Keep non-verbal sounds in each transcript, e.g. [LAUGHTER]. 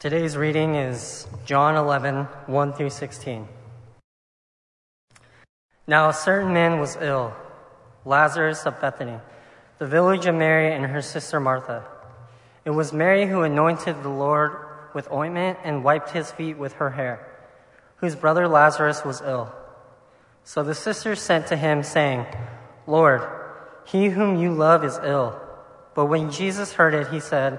Today's reading is John 11, 1 through 16. Now a certain man was ill, Lazarus of Bethany, the village of Mary and her sister Martha. It was Mary who anointed the Lord with ointment and wiped his feet with her hair, whose brother Lazarus was ill. So the sisters sent to him, saying, Lord, he whom you love is ill. But when Jesus heard it, he said,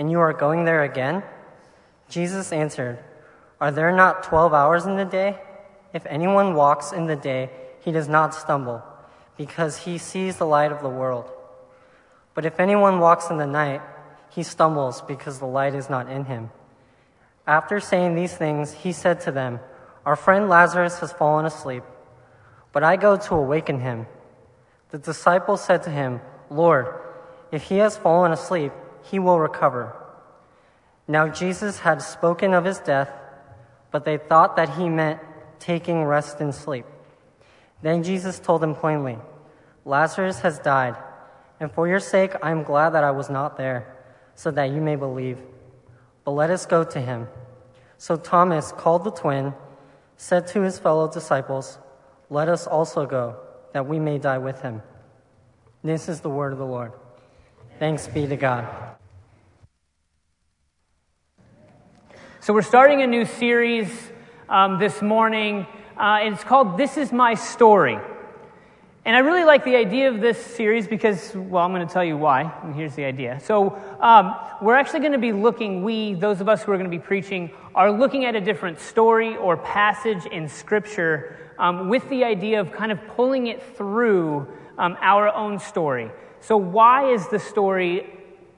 and you are going there again? Jesus answered, Are there not twelve hours in the day? If anyone walks in the day, he does not stumble, because he sees the light of the world. But if anyone walks in the night, he stumbles because the light is not in him. After saying these things, he said to them, Our friend Lazarus has fallen asleep, but I go to awaken him. The disciples said to him, Lord, if he has fallen asleep, he will recover. Now Jesus had spoken of his death, but they thought that he meant taking rest in sleep. Then Jesus told them plainly, Lazarus has died, and for your sake I am glad that I was not there, so that you may believe. But let us go to him. So Thomas, called the twin, said to his fellow disciples, Let us also go, that we may die with him. This is the word of the Lord. Thanks be to God. So, we're starting a new series um, this morning, uh, and it's called This Is My Story. And I really like the idea of this series because, well, I'm going to tell you why, and here's the idea. So, um, we're actually going to be looking, we, those of us who are going to be preaching, are looking at a different story or passage in Scripture um, with the idea of kind of pulling it through um, our own story. So, why is the story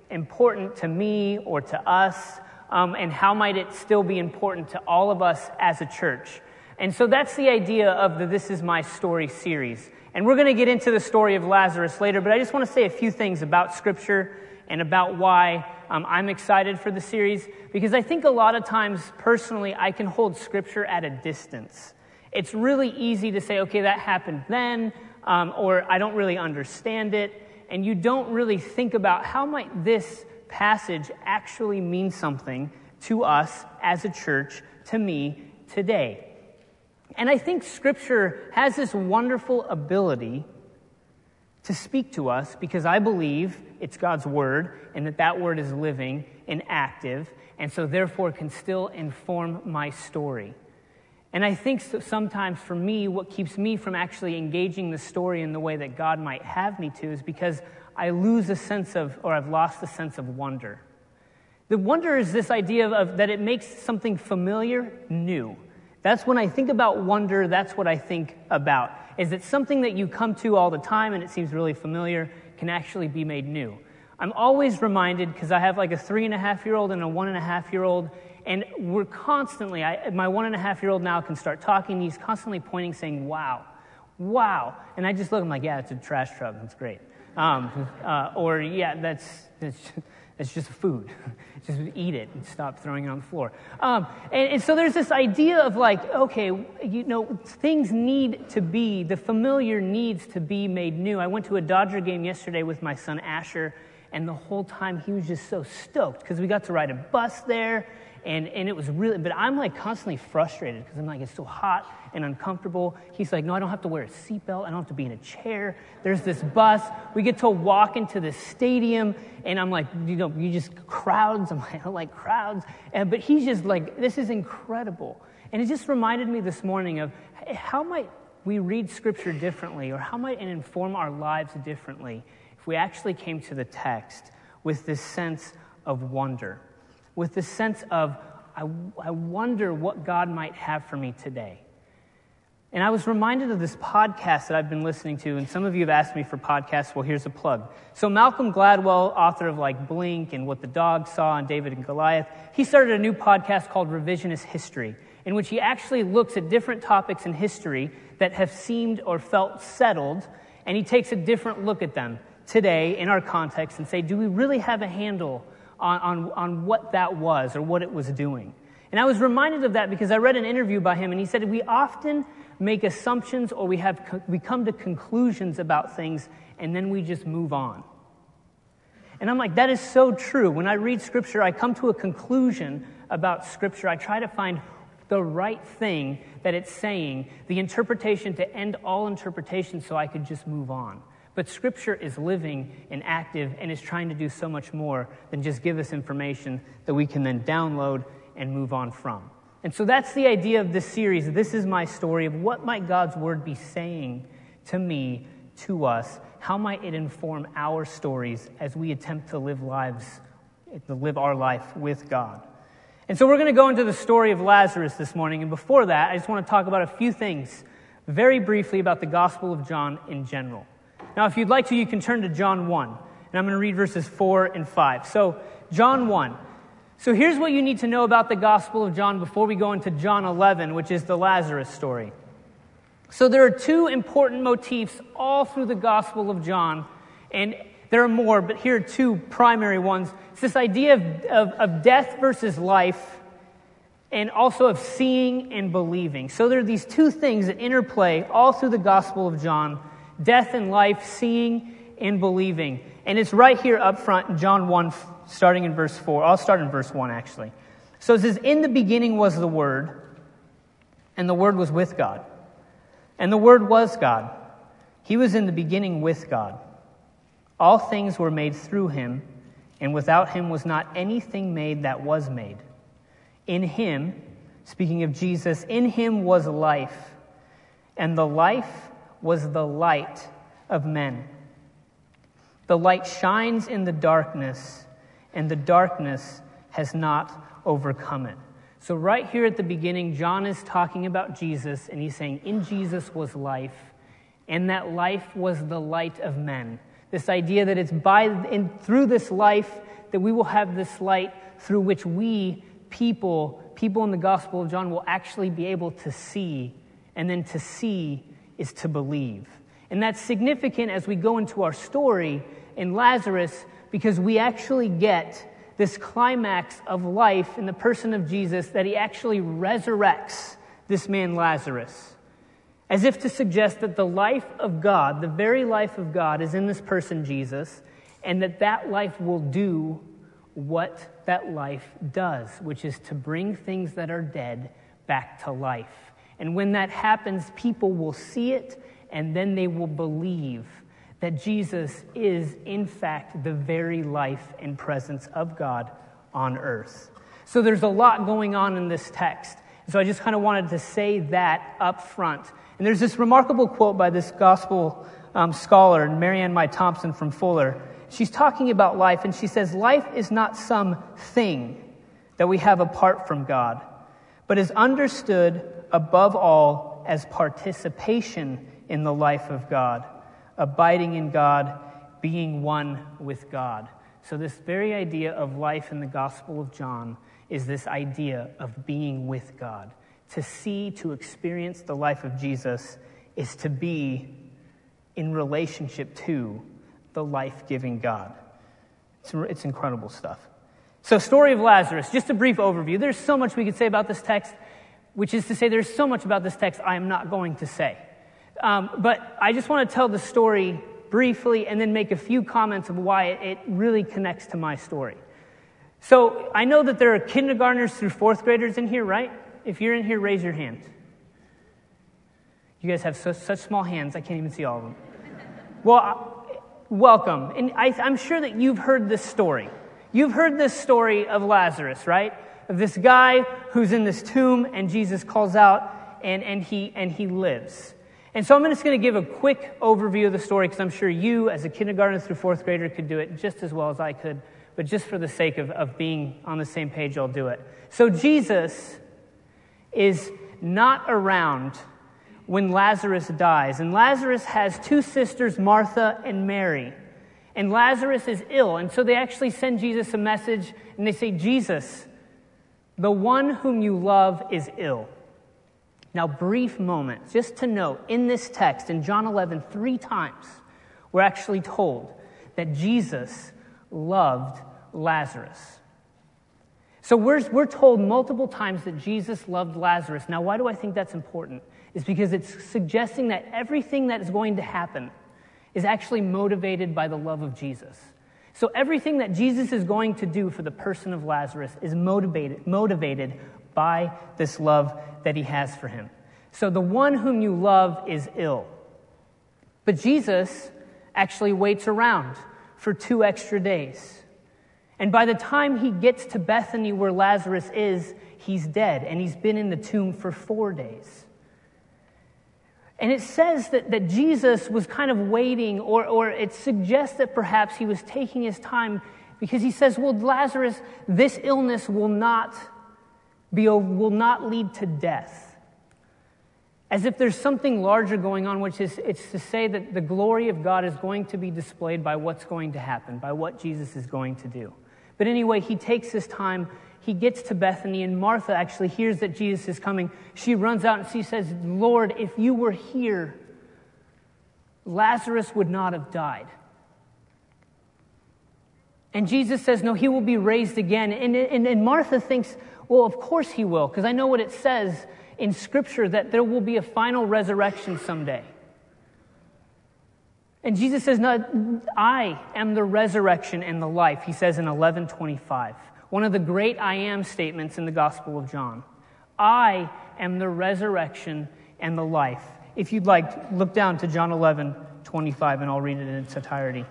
important to me or to us? Um, and how might it still be important to all of us as a church? And so that's the idea of the This Is My Story series. And we're going to get into the story of Lazarus later, but I just want to say a few things about Scripture and about why um, I'm excited for the series, because I think a lot of times, personally, I can hold Scripture at a distance. It's really easy to say, okay, that happened then, um, or I don't really understand it and you don't really think about how might this passage actually mean something to us as a church, to me today. And I think Scripture has this wonderful ability to speak to us because I believe it's God's Word and that that Word is living and active, and so therefore can still inform my story. And I think sometimes for me, what keeps me from actually engaging the story in the way that God might have me to is because I lose a sense of, or I've lost a sense of wonder. The wonder is this idea of, of that it makes something familiar new. That's when I think about wonder, that's what I think about. Is that something that you come to all the time and it seems really familiar can actually be made new. I'm always reminded, because I have like a three and a half year old and a one and a half year old, and we're constantly, I, my one and a half year old now can start talking. He's constantly pointing, saying, wow, wow. And I just look, I'm like, yeah, it's a trash truck. That's great. Um, uh, or, yeah, that's, that's, that's just food. [LAUGHS] just eat it and stop throwing it on the floor. Um, and, and so there's this idea of like, okay, you know, things need to be, the familiar needs to be made new. I went to a Dodger game yesterday with my son Asher, and the whole time he was just so stoked because we got to ride a bus there and, and it was really, but I'm like constantly frustrated because I'm like, it's so hot and uncomfortable. He's like, no, I don't have to wear a seatbelt. I don't have to be in a chair. There's this bus. We get to walk into the stadium. And I'm like, you know, you just crowds. I'm like, I [LAUGHS] don't like crowds. And, but he's just like, this is incredible. And it just reminded me this morning of how might we read scripture differently or how might it inform our lives differently if we actually came to the text with this sense of wonder with the sense of, I, I wonder what God might have for me today. And I was reminded of this podcast that I've been listening to, and some of you have asked me for podcasts. Well, here's a plug. So, Malcolm Gladwell, author of like Blink and What the Dog Saw and David and Goliath, he started a new podcast called Revisionist History, in which he actually looks at different topics in history that have seemed or felt settled, and he takes a different look at them today in our context and say, do we really have a handle on, on, on what that was or what it was doing? And I was reminded of that because I read an interview by him, and he said, We often make assumptions or we, have, we come to conclusions about things and then we just move on. And I'm like, that is so true. When I read Scripture, I come to a conclusion about Scripture. I try to find the right thing that it's saying, the interpretation to end all interpretation so I could just move on. But Scripture is living and active and is trying to do so much more than just give us information that we can then download and move on from. And so that's the idea of this series. This is my story of what might God's word be saying to me, to us? How might it inform our stories as we attempt to live lives, to live our life with God? And so we're going to go into the story of Lazarus this morning. And before that, I just want to talk about a few things very briefly about the Gospel of John in general. Now, if you'd like to, you can turn to John 1, and I'm going to read verses 4 and 5. So, John 1. So here's what you need to know about the Gospel of John before we go into John 11, which is the Lazarus story. So there are two important motifs all through the Gospel of John, and there are more, but here are two primary ones. It's this idea of, of, of death versus life, and also of seeing and believing. So there are these two things that interplay all through the Gospel of John death and life, seeing and believing. And it's right here up front in John 1, starting in verse 4. I'll start in verse 1, actually. So it says, In the beginning was the Word, and the Word was with God. And the Word was God. He was in the beginning with God. All things were made through him, and without him was not anything made that was made. In him, speaking of Jesus, in him was life, and the life was the light of men. The light shines in the darkness, and the darkness has not overcome it. So, right here at the beginning, John is talking about Jesus, and he's saying, In Jesus was life, and that life was the light of men. This idea that it's by and through this life that we will have this light through which we, people, people in the Gospel of John, will actually be able to see, and then to see is to believe. And that's significant as we go into our story in Lazarus because we actually get this climax of life in the person of Jesus that he actually resurrects this man Lazarus. As if to suggest that the life of God, the very life of God, is in this person Jesus, and that that life will do what that life does, which is to bring things that are dead back to life. And when that happens, people will see it and then they will believe that Jesus is, in fact, the very life and presence of God on earth. So there's a lot going on in this text. So I just kind of wanted to say that up front. And there's this remarkable quote by this gospel um, scholar, Marianne Meye Thompson from Fuller. She's talking about life, and she says, Life is not some thing that we have apart from God, but is understood above all as participation in the life of God abiding in God, being one with God. So, this very idea of life in the Gospel of John is this idea of being with God. To see, to experience the life of Jesus is to be in relationship to the life giving God. It's, it's incredible stuff. So, story of Lazarus, just a brief overview. There's so much we could say about this text, which is to say, there's so much about this text I am not going to say. Um, but I just want to tell the story briefly and then make a few comments of why it really connects to my story. So I know that there are kindergartners through fourth graders in here, right? If you're in here, raise your hand. You guys have such, such small hands, I can't even see all of them. Well, uh, welcome. And I, I'm sure that you've heard this story. You've heard this story of Lazarus, right? Of this guy who's in this tomb and Jesus calls out and, and, he, and he lives. And so I'm just going to give a quick overview of the story because I'm sure you, as a kindergartner through fourth grader, could do it just as well as I could. But just for the sake of, of being on the same page, I'll do it. So Jesus is not around when Lazarus dies. And Lazarus has two sisters, Martha and Mary. And Lazarus is ill. And so they actually send Jesus a message and they say, Jesus, the one whom you love is ill. Now, brief moment, just to note, in this text, in John 11, three times, we're actually told that Jesus loved Lazarus. So we're, we're told multiple times that Jesus loved Lazarus. Now, why do I think that's important? Is because it's suggesting that everything that is going to happen is actually motivated by the love of Jesus. So everything that Jesus is going to do for the person of Lazarus is motivated, motivated by this love that he has for him. So the one whom you love is ill. But Jesus actually waits around for two extra days. And by the time he gets to Bethany, where Lazarus is, he's dead, and he's been in the tomb for four days. And it says that, that Jesus was kind of waiting, or, or it suggests that perhaps he was taking his time because he says, Well, Lazarus, this illness will not, be, will not lead to death. As if there's something larger going on, which is it's to say that the glory of God is going to be displayed by what's going to happen, by what Jesus is going to do. But anyway, he takes his time he gets to Bethany, and Martha actually hears that Jesus is coming. She runs out and she says, Lord, if you were here, Lazarus would not have died. And Jesus says, No, he will be raised again. And, and, and Martha thinks, Well, of course he will, because I know what it says in Scripture that there will be a final resurrection someday. And Jesus says, No, I am the resurrection and the life, he says in 1125 one of the great I am statements in the Gospel of John. I am the resurrection and the life. If you'd like, look down to John 11, 25, and I'll read it in its entirety.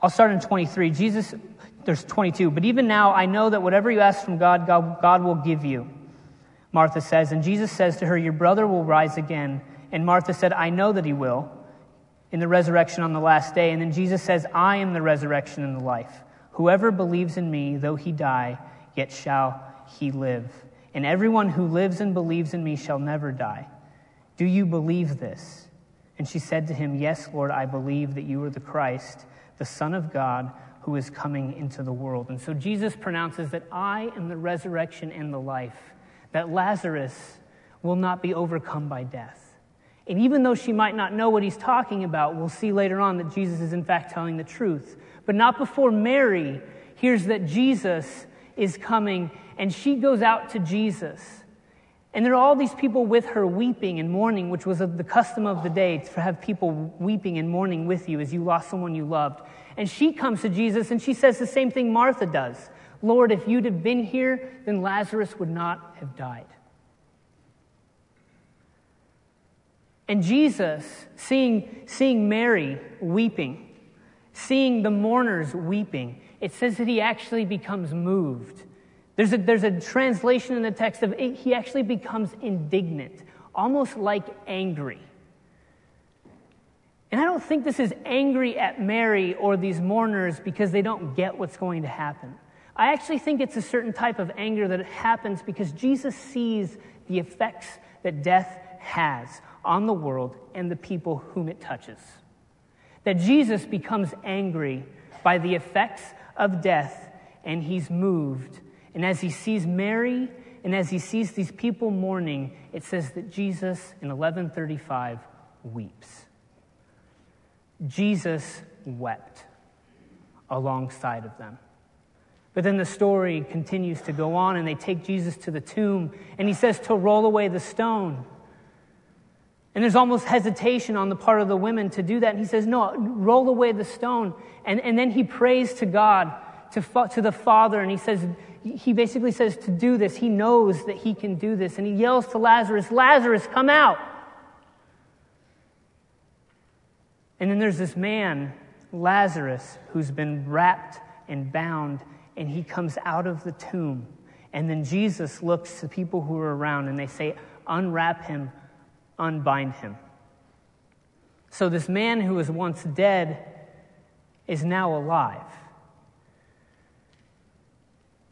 I'll start in 23. Jesus, there's 22. But even now, I know that whatever you ask from God, God, God will give you. Martha says. And Jesus says to her, Your brother will rise again. And Martha said, I know that he will in the resurrection on the last day. And then Jesus says, I am the resurrection and the life. Whoever believes in me, though he die, yet shall he live. And everyone who lives and believes in me shall never die. Do you believe this? And she said to him, Yes, Lord, I believe that you are the Christ, the Son of God, who is coming into the world. And so Jesus pronounces that I am the resurrection and the life that Lazarus will not be overcome by death. And even though she might not know what he's talking about, we'll see later on that Jesus is in fact telling the truth. But not before Mary hears that Jesus is coming and she goes out to Jesus. And there are all these people with her weeping and mourning, which was the custom of the day to have people weeping and mourning with you as you lost someone you loved. And she comes to Jesus and she says the same thing Martha does Lord, if you'd have been here, then Lazarus would not have died. And Jesus, seeing, seeing Mary weeping, seeing the mourners weeping, it says that he actually becomes moved. There's a, there's a translation in the text of he actually becomes indignant, almost like angry. And I don't think this is angry at Mary or these mourners because they don't get what's going to happen. I actually think it's a certain type of anger that happens because Jesus sees the effects that death has on the world and the people whom it touches. That Jesus becomes angry by the effects of death and he's moved. And as he sees Mary and as he sees these people mourning, it says that Jesus in 1135 weeps. Jesus wept alongside of them. But then the story continues to go on, and they take Jesus to the tomb, and he says to roll away the stone. And there's almost hesitation on the part of the women to do that. And he says, No, roll away the stone. And, and then he prays to God, to, to the Father, and he says, He basically says to do this. He knows that he can do this. And he yells to Lazarus, Lazarus, come out. And then there's this man, Lazarus, who's been wrapped and bound, and he comes out of the tomb. And then Jesus looks to people who are around and they say, Unwrap him, unbind him. So, this man who was once dead is now alive.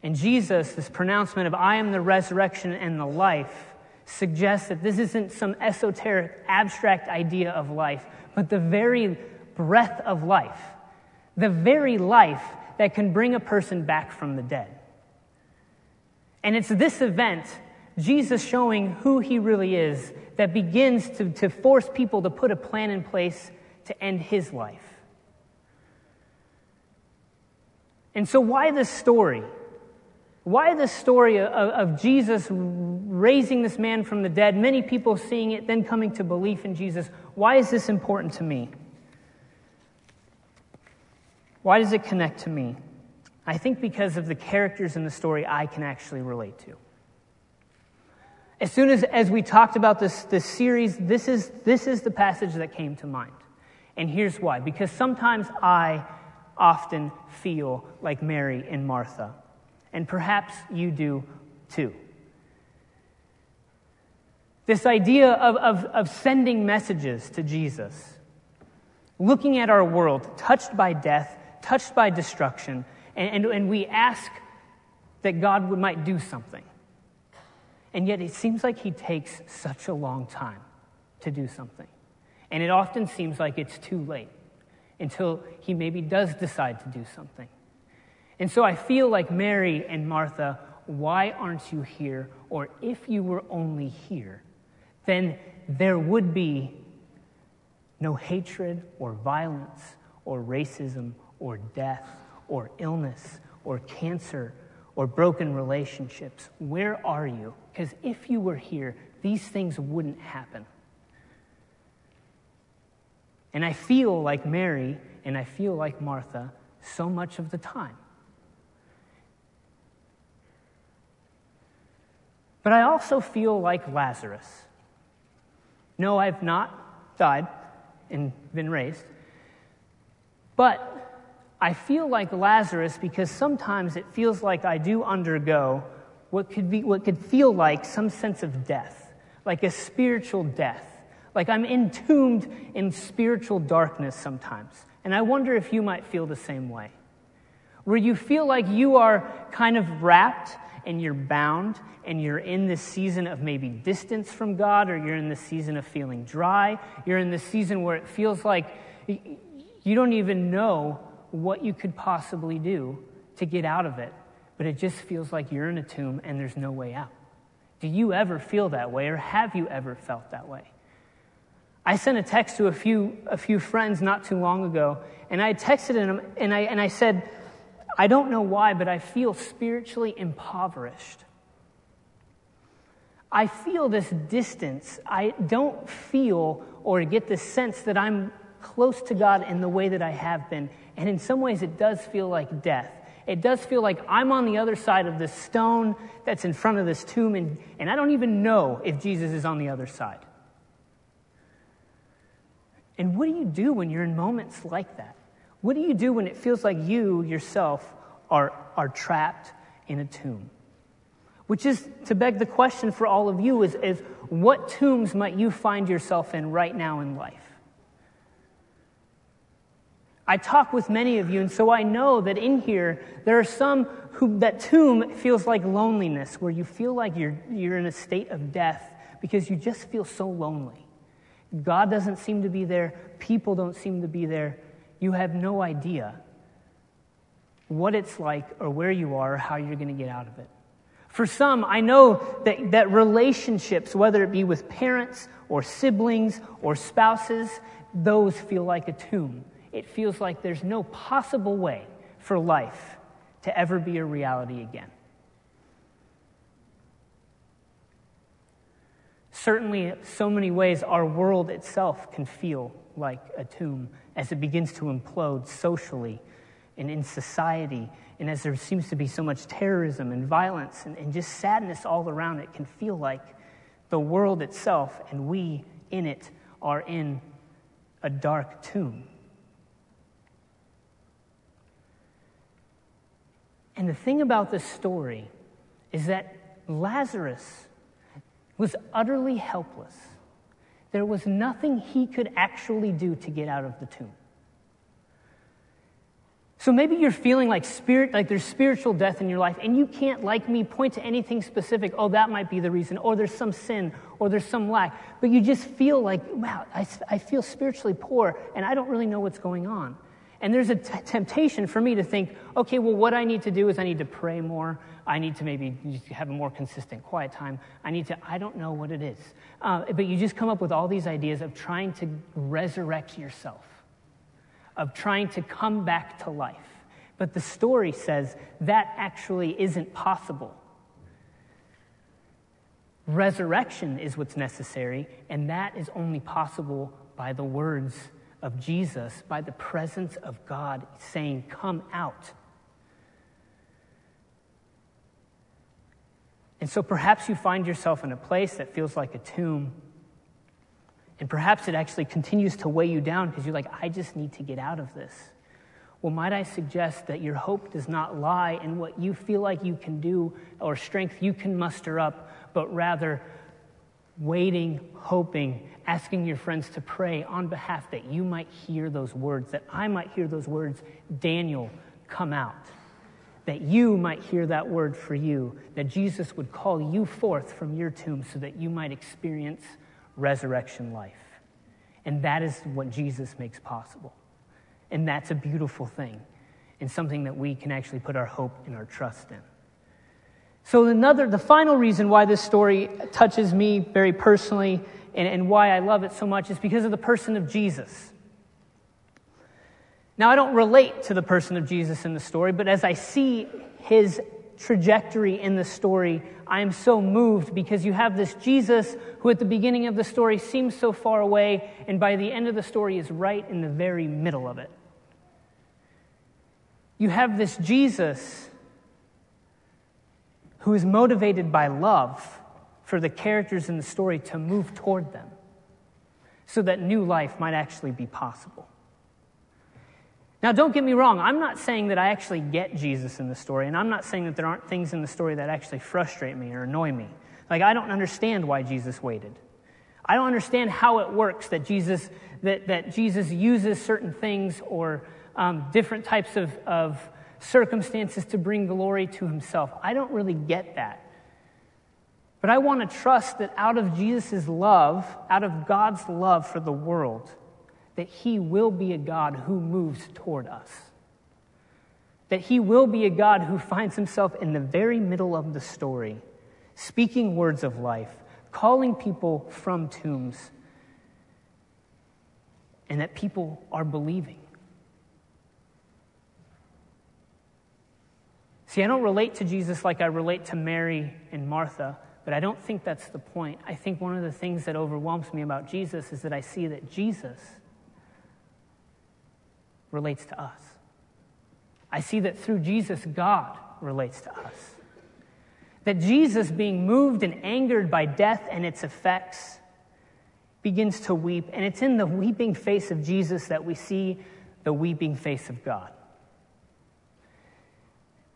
And Jesus, this pronouncement of I am the resurrection and the life, suggests that this isn't some esoteric, abstract idea of life, but the very breath of life, the very life that can bring a person back from the dead. And it's this event, Jesus showing who he really is, that begins to, to force people to put a plan in place to end his life. And so, why this story? Why this story of, of, Jesus raising this man from the dead, many people seeing it, then coming to belief in Jesus? Why is this important to me? Why does it connect to me? I think because of the characters in the story I can actually relate to. As soon as, as we talked about this, this series, this is, this is the passage that came to mind. And here's why because sometimes I often feel like Mary and Martha, and perhaps you do too. This idea of, of, of sending messages to Jesus, looking at our world touched by death, touched by destruction, and, and, and we ask that God would, might do something. And yet it seems like He takes such a long time to do something. And it often seems like it's too late until He maybe does decide to do something. And so I feel like Mary and Martha, why aren't you here? Or if you were only here, then there would be no hatred or violence or racism or death or illness or cancer or broken relationships? Where are you? Because if you were here, these things wouldn't happen. And I feel like Mary and I feel like Martha so much of the time. But I also feel like Lazarus. No, I've not died and been raised. But I feel like Lazarus because sometimes it feels like I do undergo what could, be, what could feel like some sense of death, like a spiritual death. Like I'm entombed in spiritual darkness sometimes. And I wonder if you might feel the same way. Where you feel like you are kind of wrapped and you're bound and you're in this season of maybe distance from God or you're in the season of feeling dry. You're in the season where it feels like you don't even know what you could possibly do to get out of it, but it just feels like you're in a tomb and there's no way out. Do you ever feel that way, or have you ever felt that way? I sent a text to a few, a few friends not too long ago, and I texted them and I, and I said, I don't know why, but I feel spiritually impoverished. I feel this distance. I don't feel or get the sense that I'm close to God in the way that I have been. And in some ways, it does feel like death. It does feel like I'm on the other side of this stone that's in front of this tomb, and, and I don't even know if Jesus is on the other side. And what do you do when you're in moments like that? What do you do when it feels like you yourself are, are trapped in a tomb? Which is to beg the question for all of you is, is what tombs might you find yourself in right now in life? I talk with many of you, and so I know that in here there are some who that tomb feels like loneliness, where you feel like you're, you're in a state of death because you just feel so lonely. God doesn't seem to be there, people don't seem to be there. You have no idea what it's like or where you are or how you're going to get out of it. For some, I know that, that relationships, whether it be with parents or siblings or spouses, those feel like a tomb it feels like there's no possible way for life to ever be a reality again. Certainly, so many ways, our world itself can feel like a tomb as it begins to implode socially and in society, and as there seems to be so much terrorism and violence and, and just sadness all around it, can feel like the world itself and we in it are in a dark tomb. And the thing about this story is that Lazarus was utterly helpless. There was nothing he could actually do to get out of the tomb. So maybe you're feeling like spirit, like there's spiritual death in your life, and you can't, like me, point to anything specific. Oh, that might be the reason. Or there's some sin, or there's some lack. But you just feel like, wow, I, I feel spiritually poor, and I don't really know what's going on. And there's a t- temptation for me to think, okay, well, what I need to do is I need to pray more. I need to maybe have a more consistent quiet time. I need to, I don't know what it is. Uh, but you just come up with all these ideas of trying to resurrect yourself of trying to come back to life. But the story says that actually isn't possible. Resurrection is what's necessary, and that is only possible by the words of Jesus, by the presence of God saying, Come out. And so perhaps you find yourself in a place that feels like a tomb and perhaps it actually continues to weigh you down because you're like, I just need to get out of this. Well, might I suggest that your hope does not lie in what you feel like you can do or strength you can muster up, but rather waiting, hoping, asking your friends to pray on behalf that you might hear those words, that I might hear those words, Daniel, come out. That you might hear that word for you, that Jesus would call you forth from your tomb so that you might experience resurrection life. And that is what Jesus makes possible. And that's a beautiful thing and something that we can actually put our hope and our trust in. So, another, the final reason why this story touches me very personally and, and why I love it so much is because of the person of Jesus. Now, I don't relate to the person of Jesus in the story, but as I see his trajectory in the story, I am so moved because you have this Jesus who, at the beginning of the story, seems so far away, and by the end of the story, is right in the very middle of it. You have this Jesus who is motivated by love for the characters in the story to move toward them so that new life might actually be possible. Now, don't get me wrong, I'm not saying that I actually get Jesus in the story, and I'm not saying that there aren't things in the story that actually frustrate me or annoy me. Like, I don't understand why Jesus waited. I don't understand how it works that Jesus, that, that Jesus uses certain things or um, different types of, of circumstances to bring glory to himself. I don't really get that. But I want to trust that out of Jesus' love, out of God's love for the world, that He will be a God who moves toward us. That He will be a God who finds Himself in the very middle of the story, speaking words of life, calling people from tombs, and that people are believing. See, I don't relate to Jesus like I relate to Mary and Martha, but I don't think that's the point. I think one of the things that overwhelms me about Jesus is that I see that Jesus relates to us. I see that through Jesus, God relates to us. That Jesus, being moved and angered by death and its effects, begins to weep. And it's in the weeping face of Jesus that we see the weeping face of God.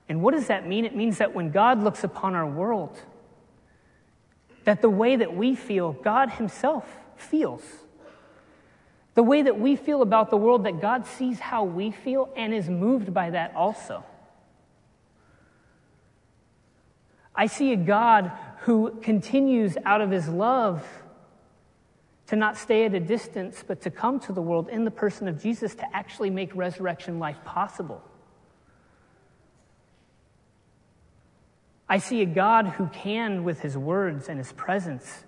And what does that mean? It means that when God looks upon our world, that the way that we feel, God Himself feels. The way that we feel about the world, that God sees how we feel and is moved by that also. I see a God who continues out of his love to not stay at a distance, but to come to the world in the person of Jesus to actually make resurrection life possible. I see a God who can, with his words and his presence,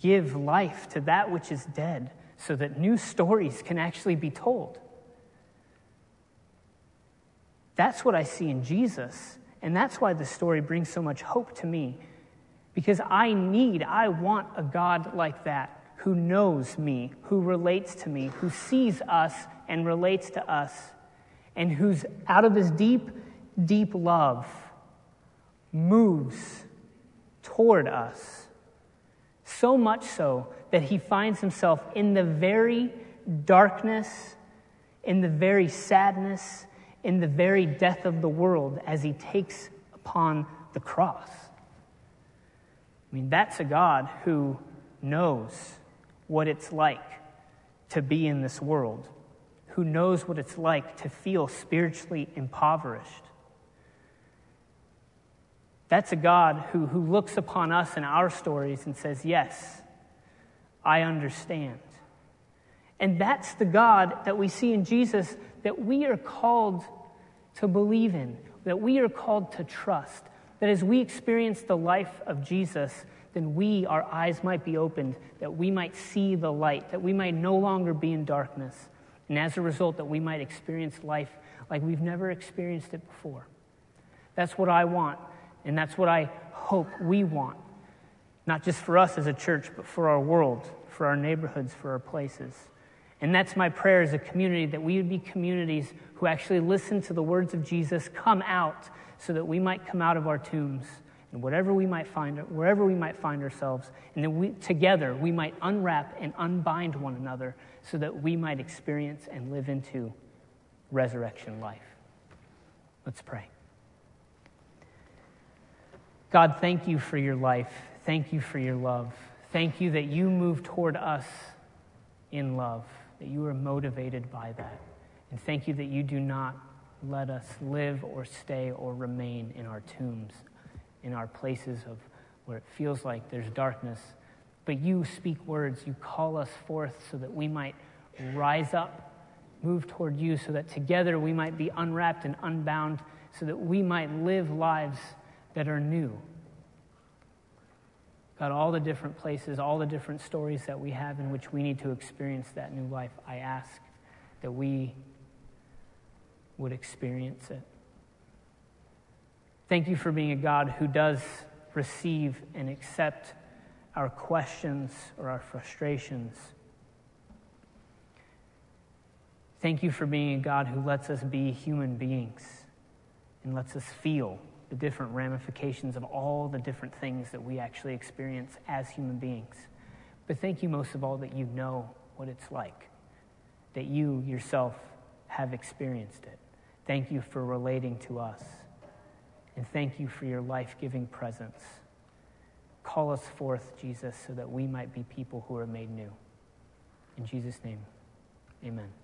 give life to that which is dead so that new stories can actually be told. That's what I see in Jesus. And that's why the story brings so much hope to me. Because I need, I want a God like that who knows me, who relates to me, who sees us and relates to us, and who's out of his deep, deep love moves toward us. So much so that he finds himself in the very darkness, in the very sadness, in the very death of the world as he takes upon the cross. I mean, that's a God who knows what it's like to be in this world, who knows what it's like to feel spiritually impoverished. That's a God who, who looks upon us and our stories and says, Yes, I understand. And that's the God that we see in Jesus that we are called to believe in, that we are called to trust. That as we experience the life of Jesus, then we, our eyes might be opened, that we might see the light, that we might no longer be in darkness. And as a result, that we might experience life like we've never experienced it before. That's what I want, and that's what I hope we want. Not just for us as a church, but for our world, for our neighborhoods, for our places. And that's my prayer as a community that we would be communities who actually listen to the words of Jesus, come out, so that we might come out of our tombs and whatever we might find, wherever we might find ourselves, and then we, together we might unwrap and unbind one another so that we might experience and live into resurrection life. Let's pray. God, thank you for your life. Thank you for your love. Thank you that you move toward us in love, that you are motivated by that. And thank you that you do not let us live or stay or remain in our tombs, in our places of where it feels like there's darkness. But you speak words, you call us forth so that we might rise up, move toward you, so that together we might be unwrapped and unbound, so that we might live lives that are new. God, all the different places, all the different stories that we have in which we need to experience that new life, I ask that we would experience it. Thank you for being a God who does receive and accept our questions or our frustrations. Thank you for being a God who lets us be human beings and lets us feel the different ramifications of all the different things that we actually experience as human beings. But thank you most of all that you know what it's like, that you yourself have experienced it. Thank you for relating to us. And thank you for your life giving presence. Call us forth, Jesus, so that we might be people who are made new. In Jesus' name, amen.